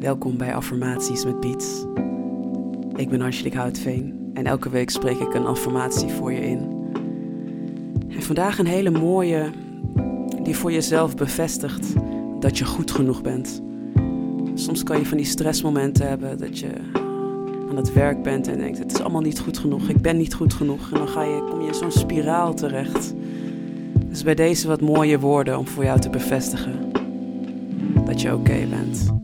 Welkom bij Affirmaties met Beats. Ik ben Angelique Houtveen en elke week spreek ik een affirmatie voor je in. En vandaag een hele mooie die voor jezelf bevestigt dat je goed genoeg bent. Soms kan je van die stressmomenten hebben dat je aan het werk bent en denkt: het is allemaal niet goed genoeg, ik ben niet goed genoeg. En dan ga je, kom je in zo'n spiraal terecht. Dus bij deze wat mooie woorden om voor jou te bevestigen dat je oké bent.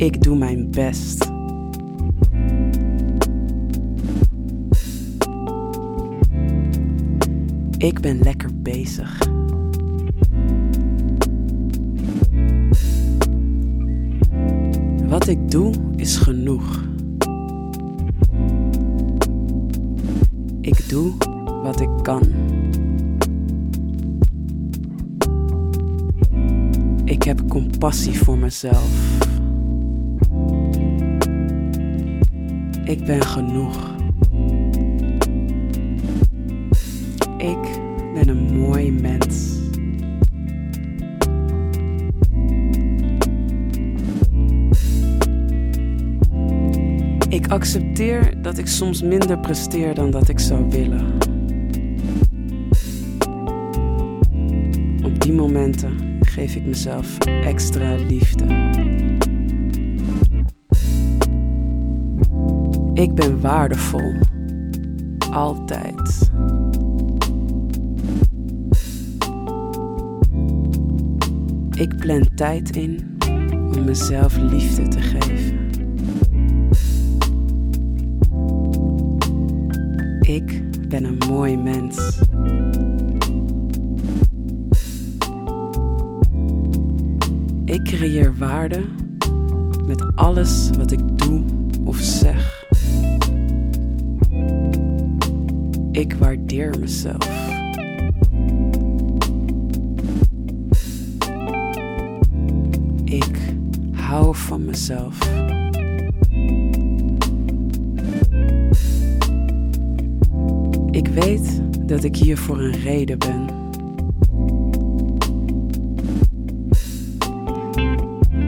Ik doe mijn best. Ik ben lekker bezig. Wat ik doe is genoeg. Ik doe wat ik kan. Ik heb compassie voor mezelf. Ik ben genoeg. Ik ben een mooi mens. Ik accepteer dat ik soms minder presteer dan dat ik zou willen. Op die momenten geef ik mezelf extra liefde. Ik ben waardevol. Altijd. Ik plan tijd in om mezelf liefde te geven. Ik ben een mooi mens. Ik creëer waarde met alles wat ik doe of zeg. Ik waardeer mezelf. Ik hou van mezelf. Ik weet dat ik hier voor een reden ben.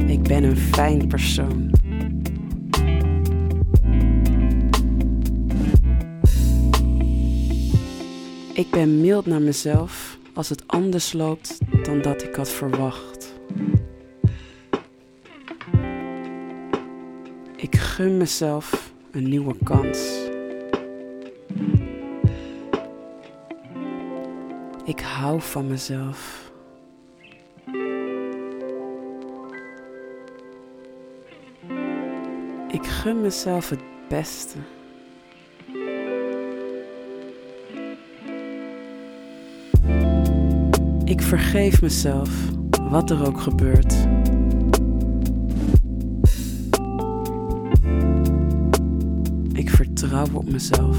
Ik ben een fijn persoon. Ik ben mild naar mezelf als het anders loopt dan dat ik had verwacht. Ik gun mezelf een nieuwe kans. Ik hou van mezelf. Ik gun mezelf het beste. Ik vergeef mezelf, wat er ook gebeurt. Ik vertrouw op mezelf.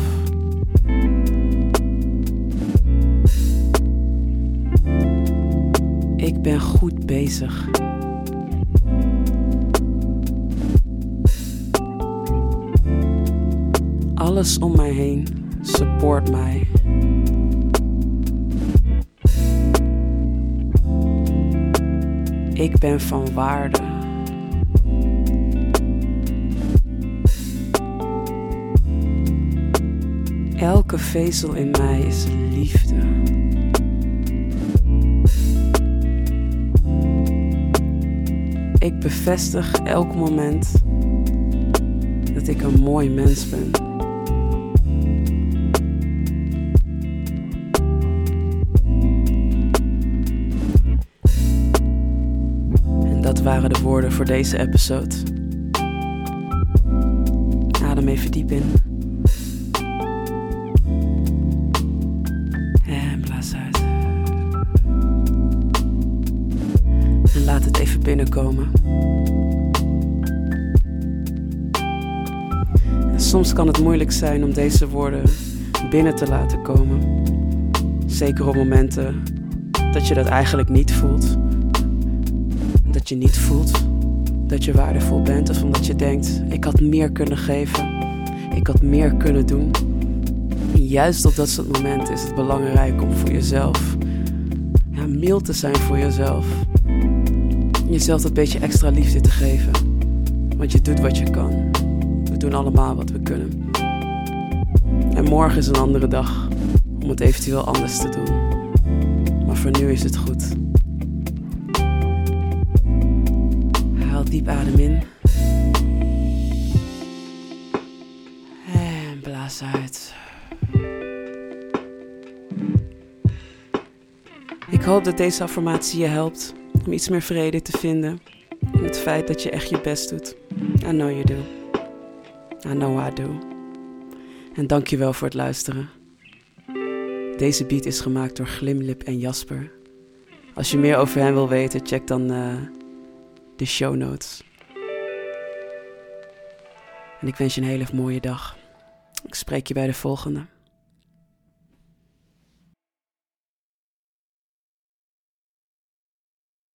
Ik ben goed bezig. Alles om mij heen support mij. Ik ben van waarde. Elke vezel in mij is liefde. Ik bevestig elk moment dat ik een mooi mens ben. De woorden voor deze episode. Adem even diep in. En blaas uit. En laat het even binnenkomen. En soms kan het moeilijk zijn om deze woorden binnen te laten komen. Zeker op momenten dat je dat eigenlijk niet voelt. Dat je niet voelt dat je waardevol bent of omdat je denkt: ik had meer kunnen geven, ik had meer kunnen doen. En juist op dat soort momenten is het belangrijk om voor jezelf ja, mild te zijn voor jezelf. jezelf dat beetje extra liefde te geven. Want je doet wat je kan. We doen allemaal wat we kunnen. En morgen is een andere dag om het eventueel anders te doen. Maar voor nu is het goed. Diep adem in. En blaas uit. Ik hoop dat deze affirmatie je helpt om iets meer vrede te vinden in het feit dat je echt je best doet. I know you do. I know I do. En dankjewel voor het luisteren. Deze beat is gemaakt door Glimlip en Jasper. Als je meer over hen wil weten, check dan uh, de show notes. En ik wens je een hele mooie dag. Ik spreek je bij de volgende.